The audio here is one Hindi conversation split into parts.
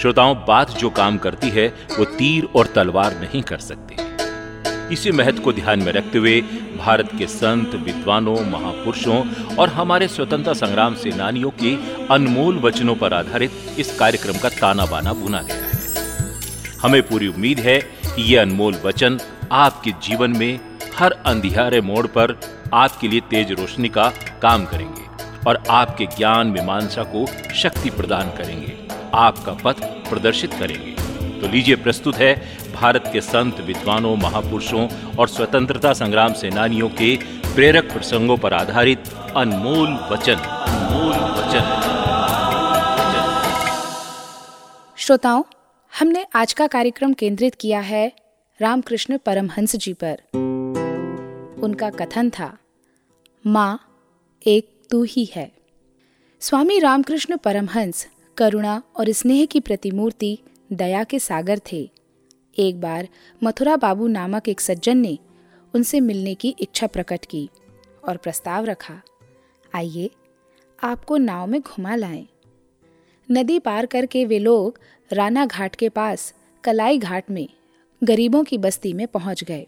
श्रोताओं, बात जो काम करती है, वो तीर और तलवार नहीं कर सकती। इसी महत्व को ध्यान में रखते हुए भारत के संत, विद्वानों, महापुरुषों और हमारे स्वतंत्रता संग्राम सेनानियों के अनमोल वचनों पर आधारित इस कार्यक्रम का ताना बाना बुना गया है। हमें पूरी उम्मीद है कि ये अनमोल वचन आपके जीवन में हर अंधियारे मोड़ पर आपके लिए तेज रोशनी का काम करेंगे और आपके ज्ञान, मीमांसा को शक्ति प्रदान करेंगे। आपका पथ प्रदर्शित करेंगे। तो लीजिए, प्रस्तुत है भारत के संत, विद्वानों, महापुरुषों और स्वतंत्रता संग्राम सेनानियों के प्रेरक प्रसंगों पर आधारित अनमोल वचन। अनमोल वचन। श्रोताओं, हमने आज का कार्यक्रम केंद्रित किया है रामकृष्ण परमहंस जी पर। उनका कथन था, माँ एक तू ही है। स्वामी रामकृष्ण परमहंस करुणा और स्नेह की प्रतिमूर्ति दया के सागर थे। एक बार मथुरा बाबू नामक एक सज्जन ने उनसे मिलने की इच्छा प्रकट की और प्रस्ताव रखा, आइए, आपको नाव में घुमा लाएँ। नदी पार करके वे लोग राना घाट के पास कलाई घाट में गरीबों की बस्ती में पहुँच गए।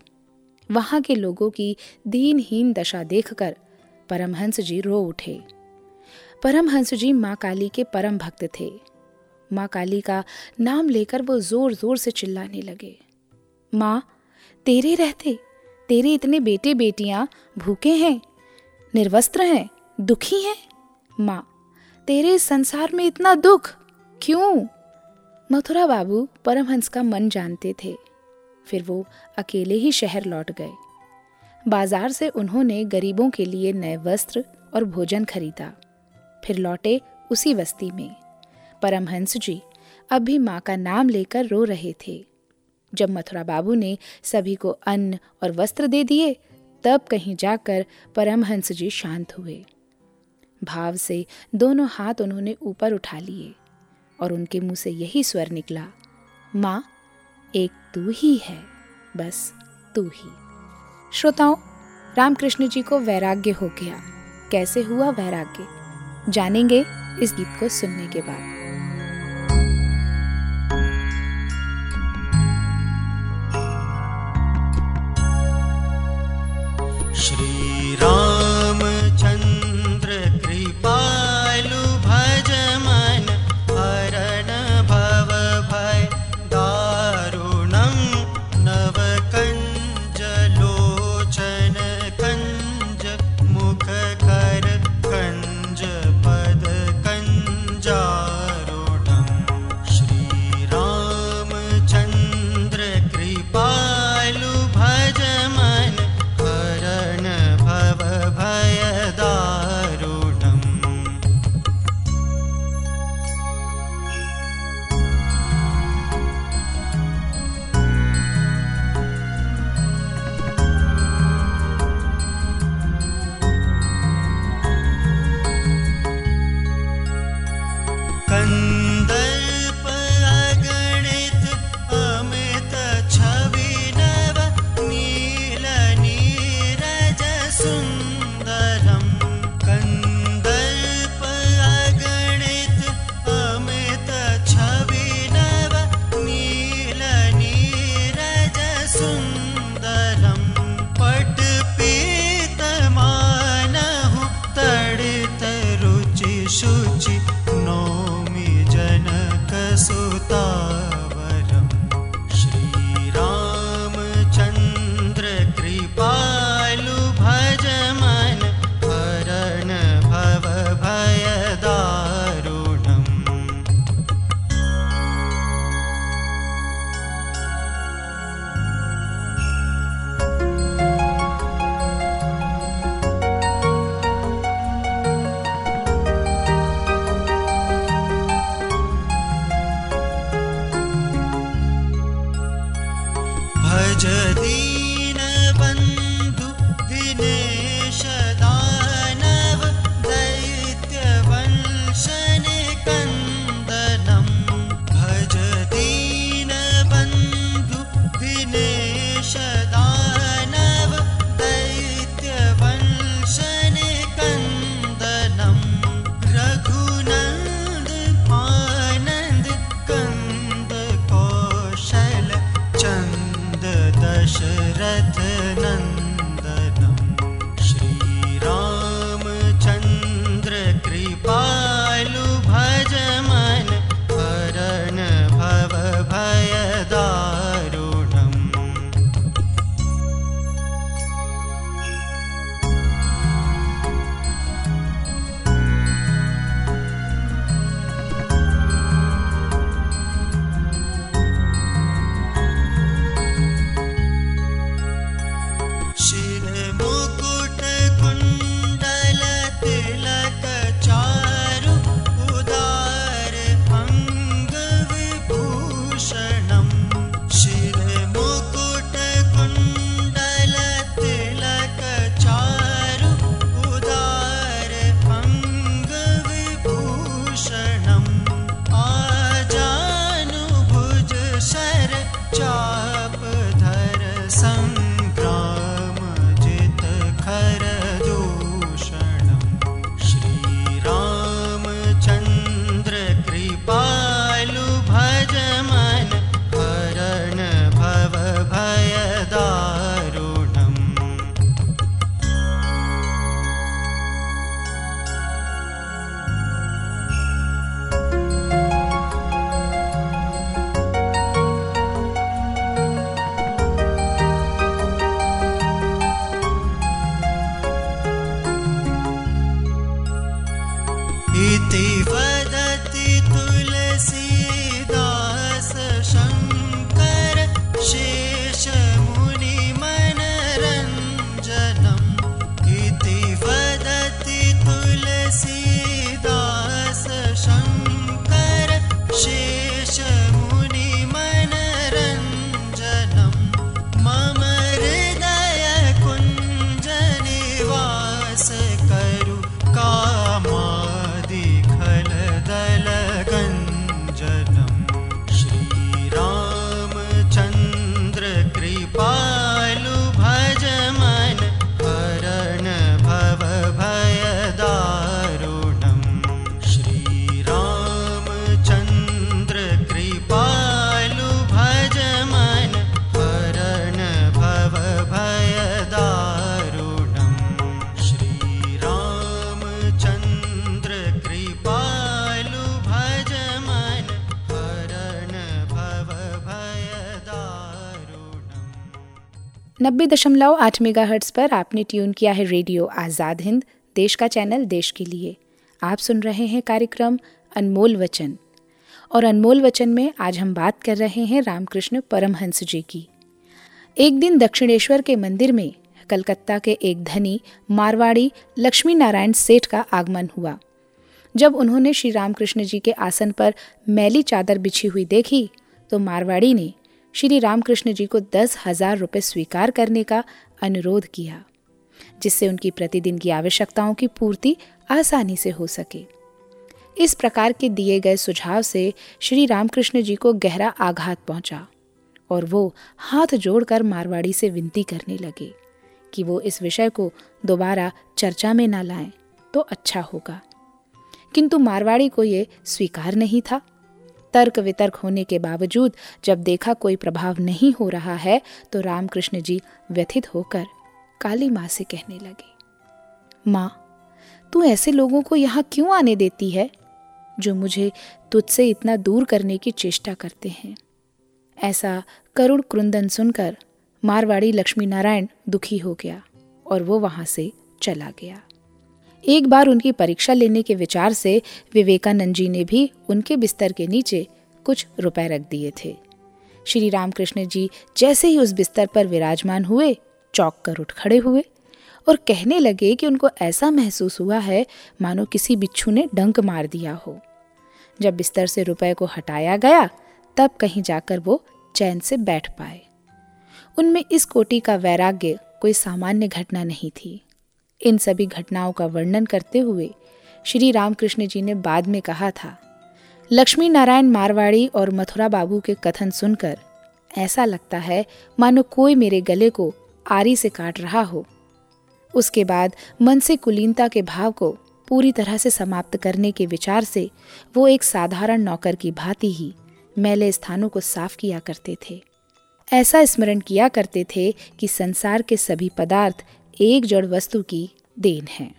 वहाँ के लोगों की दीनहीन दशा देखकर परमहंस जी रो उठे। परमहंस जी माँ काली के परम भक्त थे। माँ काली का नाम लेकर वो ज़ोर ज़ोर से चिल्लाने लगे। माँ, तेरे रहते, तेरे इतने बेटे बेटियाँ भूखे हैं, निर्वस्त्र हैं, दुखी हैं। माँ, तेरे इस संसार में इतना दुख, क्यों? मथुरा बाबू परमहंस का मन जानते थे। फिर वो अकेले ही शहर लौट गए। बाज़ार से उन्होंने गरीबों के लिए नए वस्त्र और भोजन खरीदा। फिर लौटे उसी बस्ती में। परमहंस जी अब भी माँ का नाम लेकर रो रहे थे। जब मथुरा बाबू ने सभी को अन्न और वस्त्र दे दिए, तब कहीं जाकर परमहंस जी शांत हुए। भाव से दोनों हाथ उन्होंने ऊपर उठा लिए और उनके मुँह से यही स्वर निकला, माँ, एक तू ही है, बस तू ही। श्रोताओं, रामकृष्ण जी को वैराग्य हो गया। कैसे हुआ वैराग्य? जानेंगे इस गीत को सुनने के बाद। श्री राम नब्बे दशमलव आठ मेगा हर्ट्स पर आपने ट्यून किया है रेडियो आज़ाद हिंद, देश का चैनल, देश के लिए। आप सुन रहे हैं कार्यक्रम अनमोल वचन। और अनमोल वचन में आज हम बात कर रहे हैं रामकृष्ण परमहंस जी की। एक दिन दक्षिणेश्वर के मंदिर में कलकत्ता के एक धनी, मारवाड़ी लक्ष्मी नारायण सेठ का आगमन हुआ। जब उन्होंने श्री रामकृष्ण जी के आसन पर मैली चादर बिछी हुई देखी तो मारवाड़ी ने श्री रामकृष्ण जी को दस हज़ार रुपये स्वीकार करने का अनुरोध किया, जिससे उनकी प्रतिदिन की आवश्यकताओं की पूर्ति आसानी से हो सके। इस प्रकार के दिए गए सुझाव से श्री रामकृष्ण जी को गहरा आघात पहुँचा और वो हाथ जोड़कर मारवाड़ी से विनती करने लगे कि वो इस विषय को दोबारा चर्चा में ना लाएँ तो अच्छा होगा। किंतु मारवाड़ी को ये स्वीकार नहीं था। तर्क वितर्क होने के बावजूद जब देखा कोई प्रभाव नहीं हो रहा है तो रामकृष्ण जी व्यथित होकर काली माँ से कहने लगे, माँ, तू ऐसे लोगों को यहाँ क्यों आने देती है, जो मुझे तुझसे इतना दूर करने की चेष्टा करते हैं? ऐसा करुण क्रुंदन सुनकर मारवाड़ी लक्ष्मी नारायण दुखी हो गया और वो वहाँ से चला गया। एक बार उनकी परीक्षा लेने के विचार से विवेकानंद जी ने भी उनके बिस्तर के नीचे कुछ रुपए रख दिए थे। श्री रामकृष्ण जी जैसे ही उस बिस्तर पर विराजमान हुए, चौक कर उठ खड़े हुए और कहने लगे कि उनको ऐसा महसूस हुआ है, मानो किसी बिच्छू ने डंक मार दिया हो। जब बिस्तर से रुपए को हटाया गया, तब कहीं जाकर वो चैन से बैठ पाए। उनमें इस कोटि का वैराग्य कोई सामान्य घटना नहीं थी। इन सभी घटनाओं का वर्णन करते हुए श्री रामकृष्ण जी ने बाद में कहा था लक्ष्मी नारायण मारवाड़ी और मथुरा बाबू के कथन सुनकर ऐसा लगता है मानो कोई मेरे गले को आरी से काट रहा हो। उसके बाद मन से कुलीनता के भाव को पूरी तरह से समाप्त करने के विचार से वो एक साधारण नौकर की भांति ही मैले स्थानों को साफ़ किया करते थे। ऐसा स्मरण किया करते थे कि संसार के सभी पदार्थ एक जड़ वस्तु की देन है।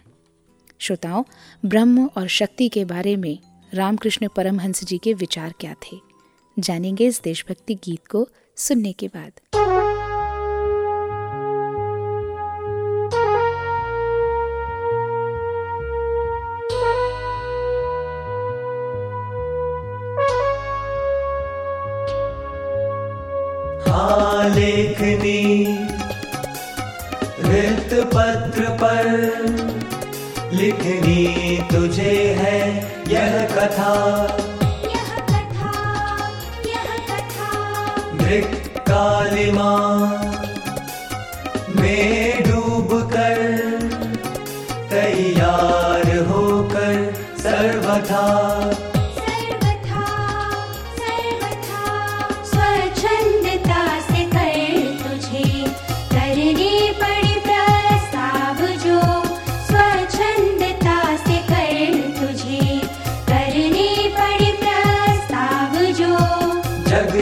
श्रोताओं, ब्रह्म और शक्ति के बारे में रामकृष्ण परमहंस जी के विचार क्या थे? जानेंगे इस देशभक्ति गीत को सुनने के बाद। पत्र पर लिखनी तुझे है यह कथा। यह कथा यह कथा। मृत कालिमा में डूब कर तैयार होकर सर्वथा।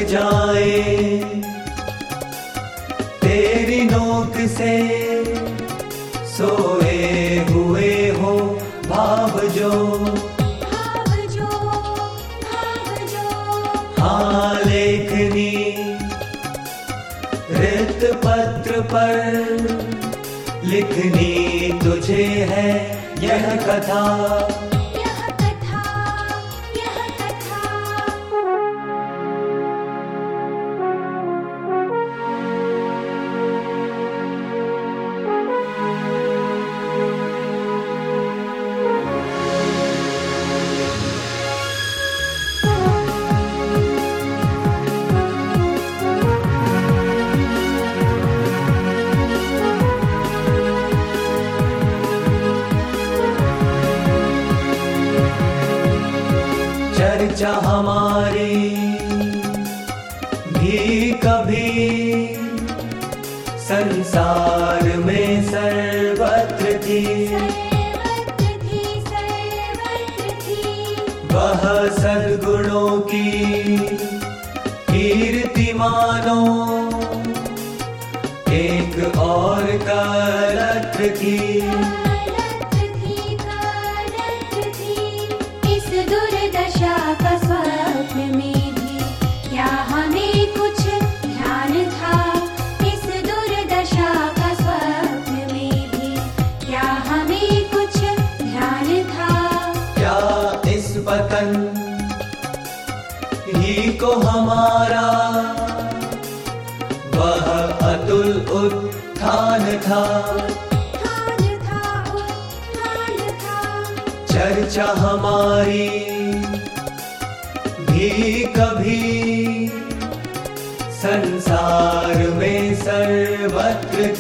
जाए। तेरी नोक से सोए हुए हो भाव जो। हाँ लेखनी रित पत्र पर लिखनी तुझे है यह कथा। थी वह सदगुणों की कीर्ति मानो। एक और का रथ कालत्र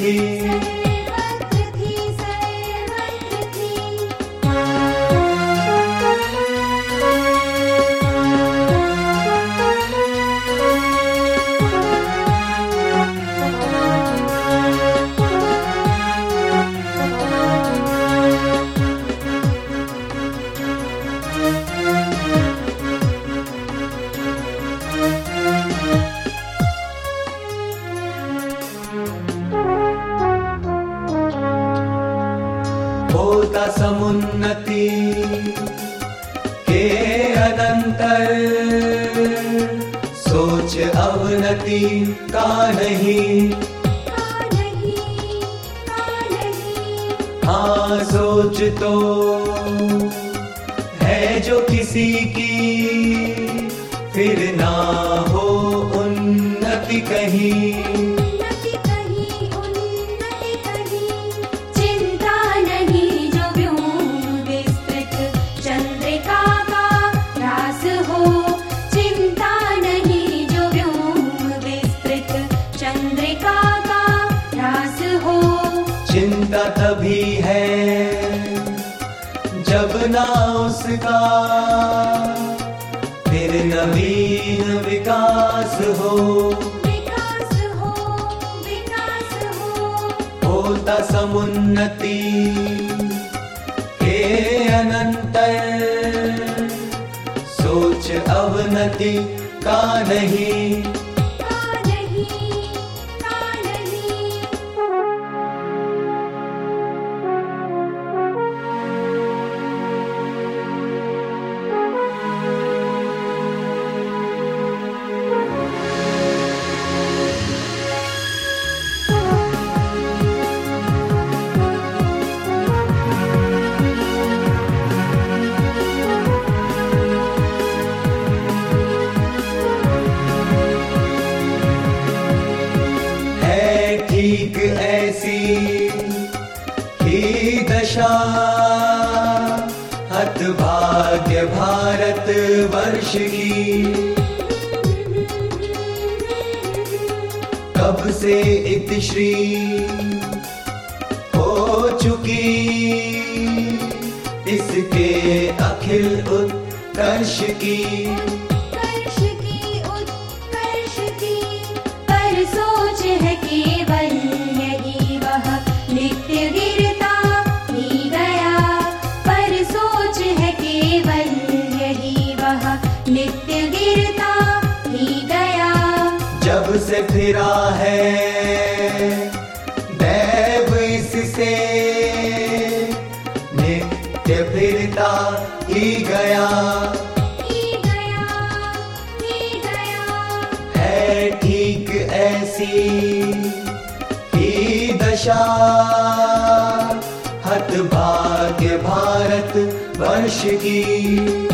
Sim. समुन्नति। हे अनंतर सोच अवनति का नहीं? फिरा है। दैव इससे नित्य फिरता ही गया। है ठीक ऐसी ही दशा। हत भाग्य भारत वर्ष की।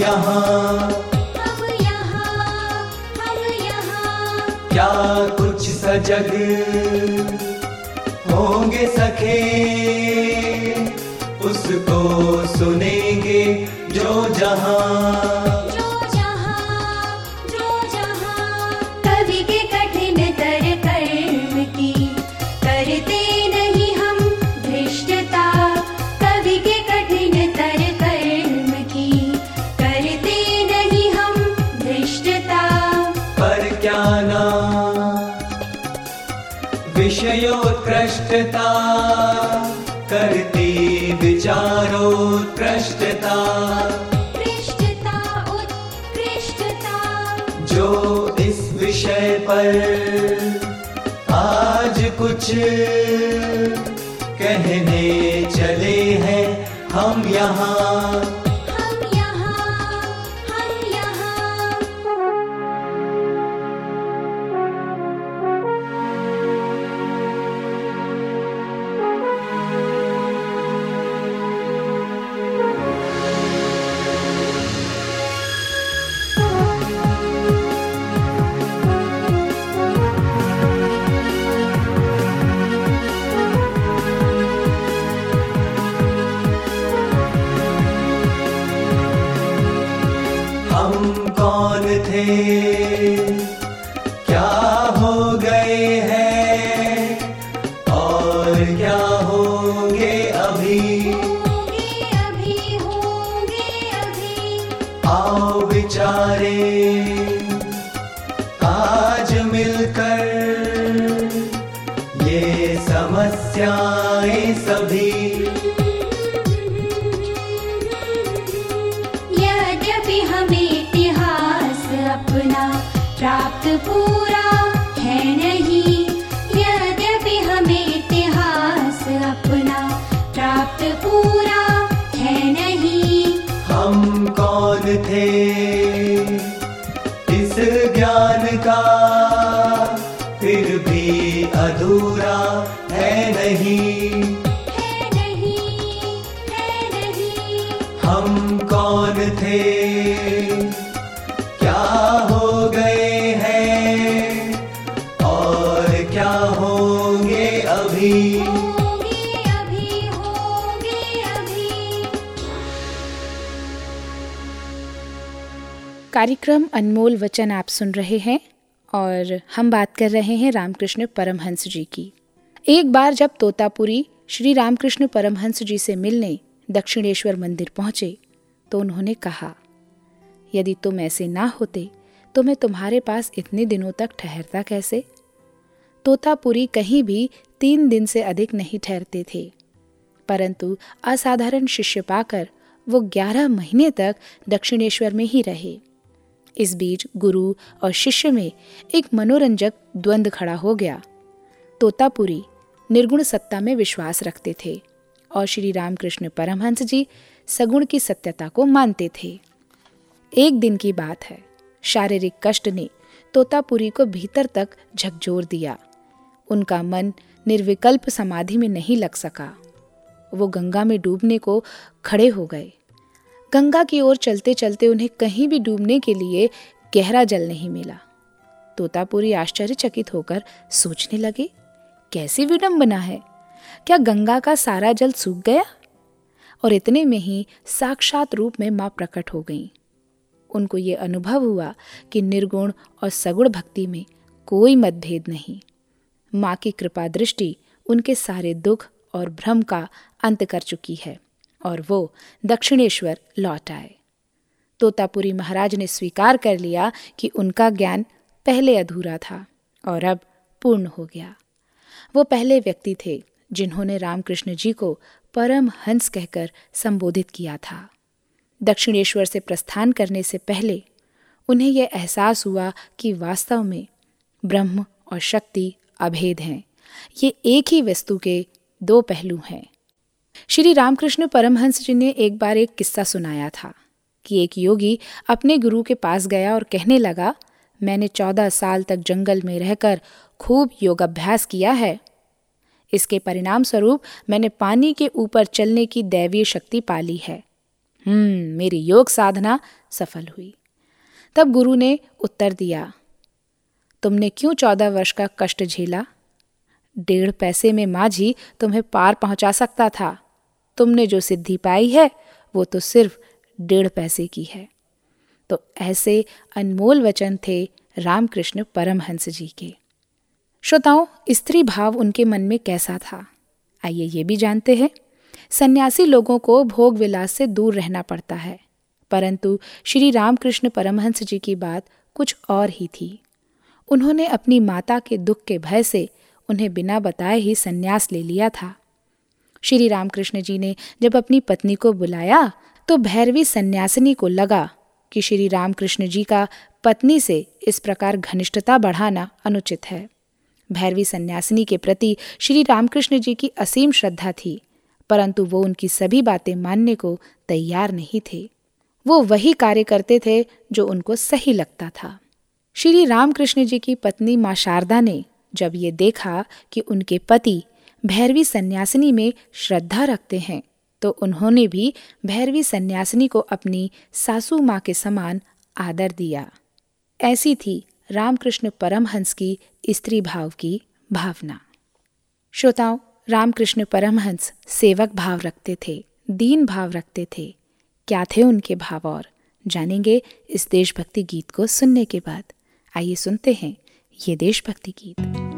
यहाँ। क्या कुछ सजग होंगे सखे? उसको सुनेंगे जो जहाँ। कहने चले हैं हम यहाँ हम कौन थे? क्या हो गए हैं? और क्या होंगे अभी? कार्यक्रम अनमोल वचन आप सुन रहे हैं और हम बात कर रहे हैं रामकृष्ण परमहंस जी की। एक बार जब तोतापुरी श्री रामकृष्ण परमहंस जी से मिलने दक्षिणेश्वर मंदिर पहुँचे तो उन्होंने कहा, यदि तुम ऐसे ना होते तो मैं तुम्हारे पास इतने दिनों तक ठहरता कैसे? तोतापुरी कहीं भी तीन दिन से अधिक नहीं ठहरते थे, परंतु असाधारण शिष्य पाकर वो ग्यारह महीने तक दक्षिणेश्वर में ही रहे। इस बीच गुरु और शिष्य में एक मनोरंजक द्वंद्व खड़ा हो गया। तोतापुरी निर्गुण सत्ता में विश्वास रखते थे। और श्री रामकृष्ण परमहंस जी सगुण की सत्यता को मानते थे। एक दिन की बात है। शारीरिक कष्ट ने तोतापुरी को भीतर तक झकझोर दिया। उनका मन निर्विकल्प समाधि में नहीं लग सका। वो गंगा में डूबने को खड़े हो गए। गंगा की ओर चलते चलते उन्हें कहीं भी डूबने के लिए गहरा जल नहीं मिला। तोतापुरी आश्चर्यचकित होकर सोचने लगे, कैसी विडंबना है? क्या गंगा का सारा जल सूख गया? और इतने में ही साक्षात रूप में माँ प्रकट हो गईं। उनको ये अनुभव हुआ कि निर्गुण और सगुण भक्ति में कोई मतभेद नहीं। माँ की कृपा दृष्टि उनके सारे दुख और भ्रम का अंत कर चुकी है और वो दक्षिणेश्वर लौट आए। तोतापुरी महाराज ने स्वीकार कर लिया कि उनका ज्ञान पहले अधूरा था और अब पूर्ण हो गया। वो पहले व्यक्ति थे जिन्होंने रामकृष्ण जी को परम हंस कहकर संबोधित किया था। दक्षिणेश्वर से प्रस्थान करने से पहले उन्हें यह एहसास हुआ कि वास्तव में ब्रह्म और शक्ति अभेद हैं। ये एक ही वस्तु के दो पहलू हैं। श्री रामकृष्ण परमहंस जी ने एक बार एक किस्सा सुनाया था कि एक योगी अपने गुरु के पास गया और कहने लगा, मैंने चौदह साल तक जंगल में रहकर खूब योगाभ्यास किया है इसके परिणाम स्वरूप मैंने पानी के ऊपर चलने की दैवीय शक्ति पाली है। हम्म मेरी योग साधना सफल हुई। तब गुरु ने उत्तर दिया, तुमने क्यों चौदह वर्ष का कष्ट झेला? डेढ़ पैसे में माझी तुम्हें पार पहुँचा सकता था। तुमने जो सिद्धि पाई है, वो तो सिर्फ़ डेढ़ पैसे की है। तो ऐसे अनमोल वचन थे रामकृष्ण परमहंस जी के। श्रोताओं, स्त्री भाव उनके मन में कैसा था? आइए ये भी जानते हैं। सन्यासी लोगों को भोग विलास से दूर रहना पड़ता है। परंतु श्री रामकृष्ण परमहंस जी की बात कुछ और ही थी। उन्होंने अपनी माता के दुख के भय से उन्हें बिना बताए ही सन्यास ले लिया था। श्री रामकृष्ण जी ने जब अपनी पत्नी को बुलाया तो भैरवी सन्यासिनी को लगा कि श्री रामकृष्ण जी का पत्नी से इस प्रकार घनिष्ठता बढ़ाना अनुचित है। भैरवी सन्यासिनी के प्रति श्री रामकृष्ण जी की असीम श्रद्धा थी, परंतु वो उनकी सभी बातें मानने को तैयार नहीं थे। वो वही कार्य करते थे जो उनको सही लगता था। श्री रामकृष्ण जी की पत्नी माँ शारदा ने जब ये देखा कि उनके पति भैरवी सन्यासिनी में श्रद्धा रखते हैं तो उन्होंने भी भैरवी सन्यासिनी को अपनी सासू माँ के समान आदर दिया। ऐसी थी रामकृष्ण परमहंस की स्त्री भाव की भावना। श्रोताओं, रामकृष्ण परमहंस सेवक भाव रखते थे, दीन भाव रखते थे। क्या थे उनके भाव और? जानेंगे इस देशभक्ति गीत को सुनने के बाद। आइए सुनते हैं ये देशभक्ति गीत।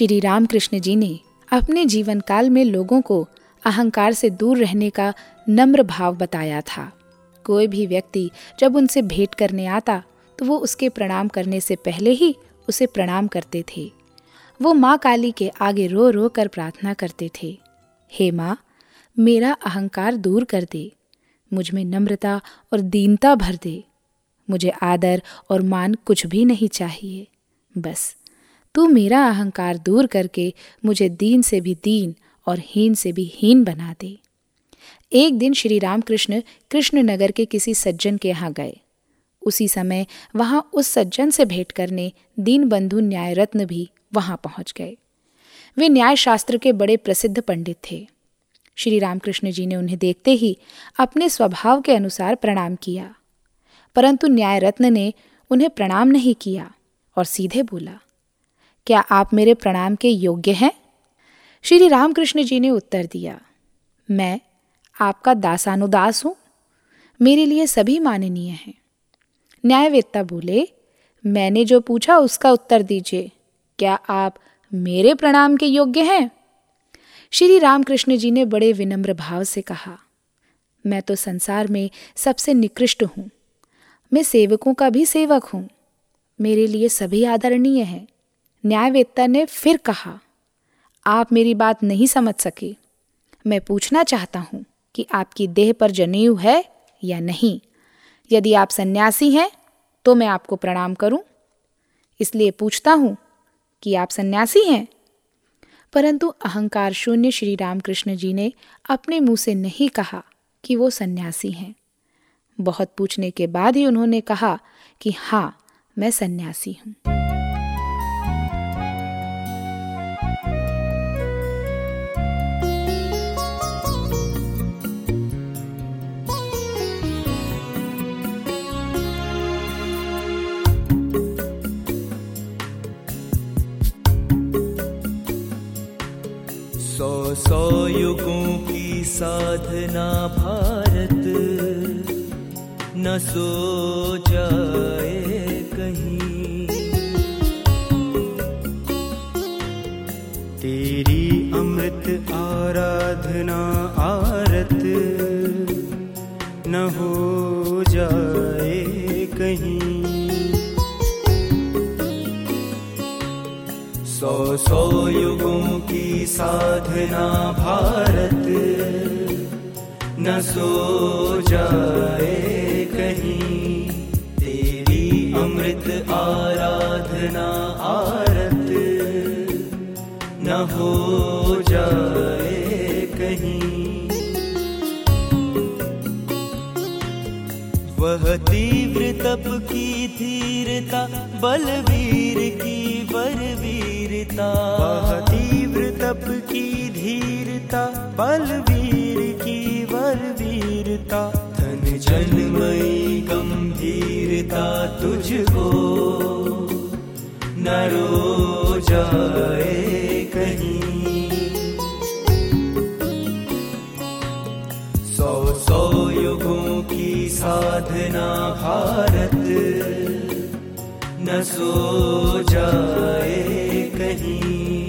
श्री रामकृष्ण जी ने अपने जीवन काल में लोगों को अहंकार से दूर रहने का नम्र भाव बताया था। कोई भी व्यक्ति जब उनसे भेंट करने आता तो वो उसके प्रणाम करने से पहले ही उसे प्रणाम करते थे। वो माँ काली के आगे रो रो कर प्रार्थना करते थे, हे माँ, मेरा अहंकार दूर कर दे, मुझमें नम्रता और दीनता भर दे, मुझे आदर और मान कुछ भी नहीं चाहिए, बस तू मेरा अहंकार दूर करके मुझे दीन से भी दीन और हीन से भी हीन बना दे। एक दिन श्री रामकृष्ण कृष्णनगर के किसी सज्जन के यहाँ गए। उसी समय वहाँ उस सज्जन से भेंट करने दीनबंधु न्याय रत्न भी वहाँ पहुँच गए। वे न्याय शास्त्र के बड़े प्रसिद्ध पंडित थे। श्री रामकृष्ण जी ने उन्हें देखते ही अपने स्वभाव के अनुसार प्रणाम किया। परंतु न्याय रत्न ने उन्हें प्रणाम नहीं किया और सीधे बोला क्या आप मेरे प्रणाम के योग्य हैं? श्री रामकृष्ण जी ने उत्तर दिया, मैं आपका दासानुदास हूँ, मेरे लिए सभी माननीय हैं। न्यायवेत्ता बोले, मैंने जो पूछा उसका उत्तर दीजिए, क्या आप मेरे प्रणाम के योग्य हैं? श्री रामकृष्ण जी ने बड़े विनम्र भाव से कहा, मैं तो संसार में सबसे निकृष्ट हूँ, मैं सेवकों का भी सेवक हूँ, मेरे लिए सभी आदरणीय हैं। न्यायवेत्ता ने फिर कहा, आप मेरी बात नहीं समझ सके। मैं पूछना चाहता हूँ कि आपकी देह पर जनेऊ है या नहीं। यदि आप सन्यासी हैं तो मैं आपको प्रणाम करूँ। इसलिए पूछता हूँ कि आप सन्यासी हैं? परंतु अहंकार शून्य श्री रामकृष्ण जी ने अपने मुँह से नहीं कहा कि वो सन्यासी हैं। बहुत पूछने के बाद ही उन्होंने कहा कि हाँ मैं सन्यासी हूँ। सौ युगों की साधना भारत। न सो जाए कहीं। तेरी अमृत आराधना आरत। न हो जाए कहीं। सौ सौ युगों साधना भारत, न सो जाए कहीं। तेरी अमृत आराधना आरत, न हो जाए कहीं। वह तीव्र तप की धीरता, बलवीर की बलवीरता वह तीव्र तप की धीरता, बलवीर की बलवीरता धन जनमयी गंभीरता तुझको। न रो जाए कहीं। सौ सौ युगों की साधना भारत। न सो जाए कहीं।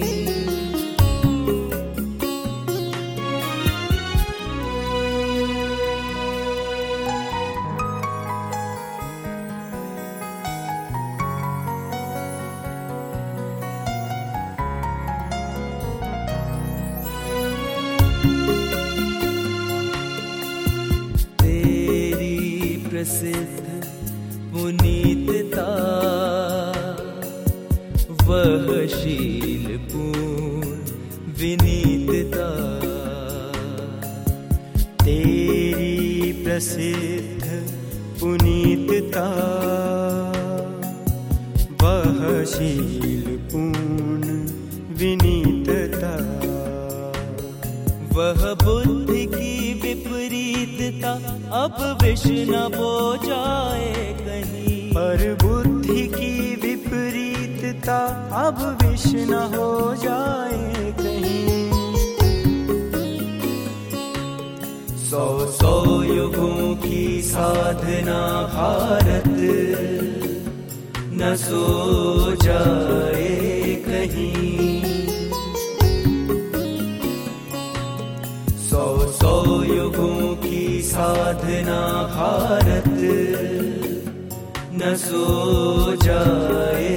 शील पूर्ण, विनीतता। वह बुद्धि की विपरीतता, अब विष न बो जाए कहीं। पर बुद्धि की विपरीतता, अब विष न हो जाए कहीं। सौ सौ युगों की साधना भारत। न सो जाए कहीं सौ सौ युगों की साधना भारत न सो जाए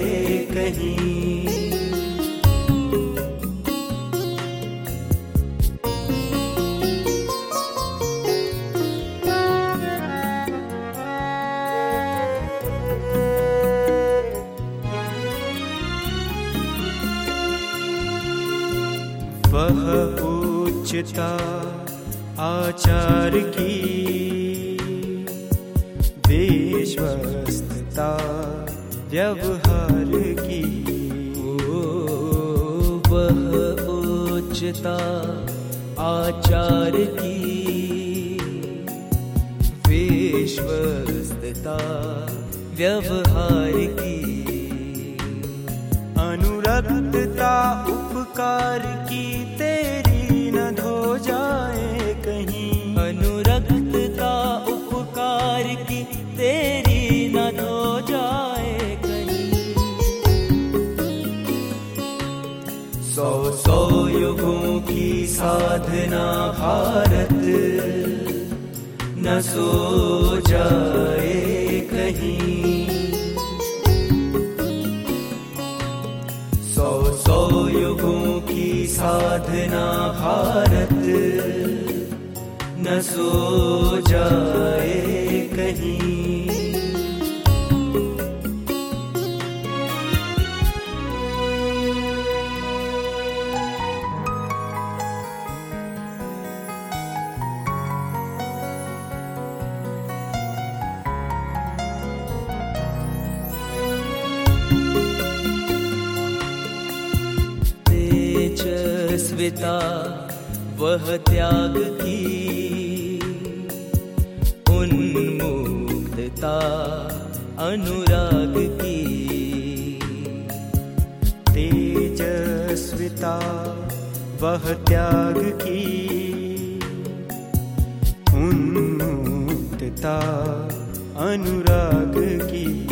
कहीं वह उच्चता आचार की विश्वस्तता व्यवहार की। ओ वह उच्चता आचार की विश्वस्तता व्यवहार की। अनुरक्तता उपकार की जाए कहीं। अनुरक्तता उपकार की तेरी न धो जाए कहीं। सौ सौ युगों की साधना भारत, न सो जाए कहीं। साधना भारत। न सो जाए कहीं। तेजस्विता वह त्याग की। उन्मुक्तता अनुराग की। तेजस्विता वह त्याग की। उन्मुक्तता अनुराग की।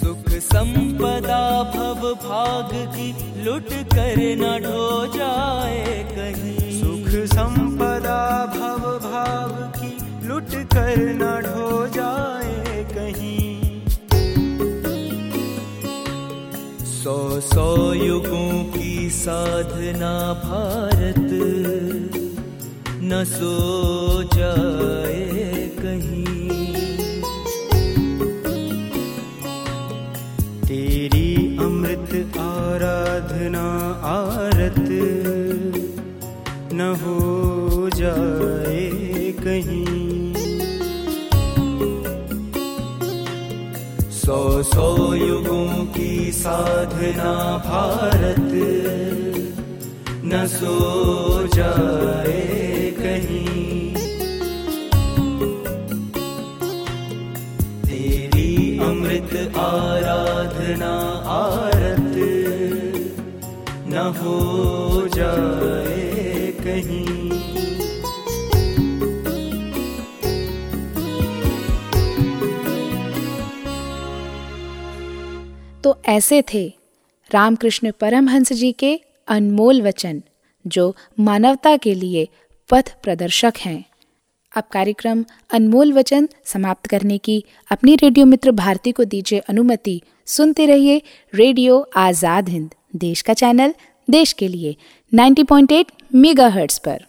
सुख संपदा भव भाग की। लुट कर न ढो जाए कहीं। सुख संपदा भव भाव की लुट कर न ढो जाए कहीं। सौ सौ युगों की साधना भारत न सो जाए कहीं। अमृत आराधना, आरत। न हो जाए कहीं। सौ सौ युगों की साधना भारत। न सो जाए कहीं। अमृत आराधना, आरत। न हो जाए कहीं। तो ऐसे थे रामकृष्ण परमहंस जी के अनमोल वचन, जो मानवता के लिए पथ प्रदर्शक हैं। अब कार्यक्रम अनमोल वचन समाप्त करने की अपनी रेडियो मित्र भारती को दीजिए अनुमति। सुनते रहिए रेडियो आज़ाद हिंद, देश का चैनल, देश के लिए 90.8 मेगाहर्ट्ज पर।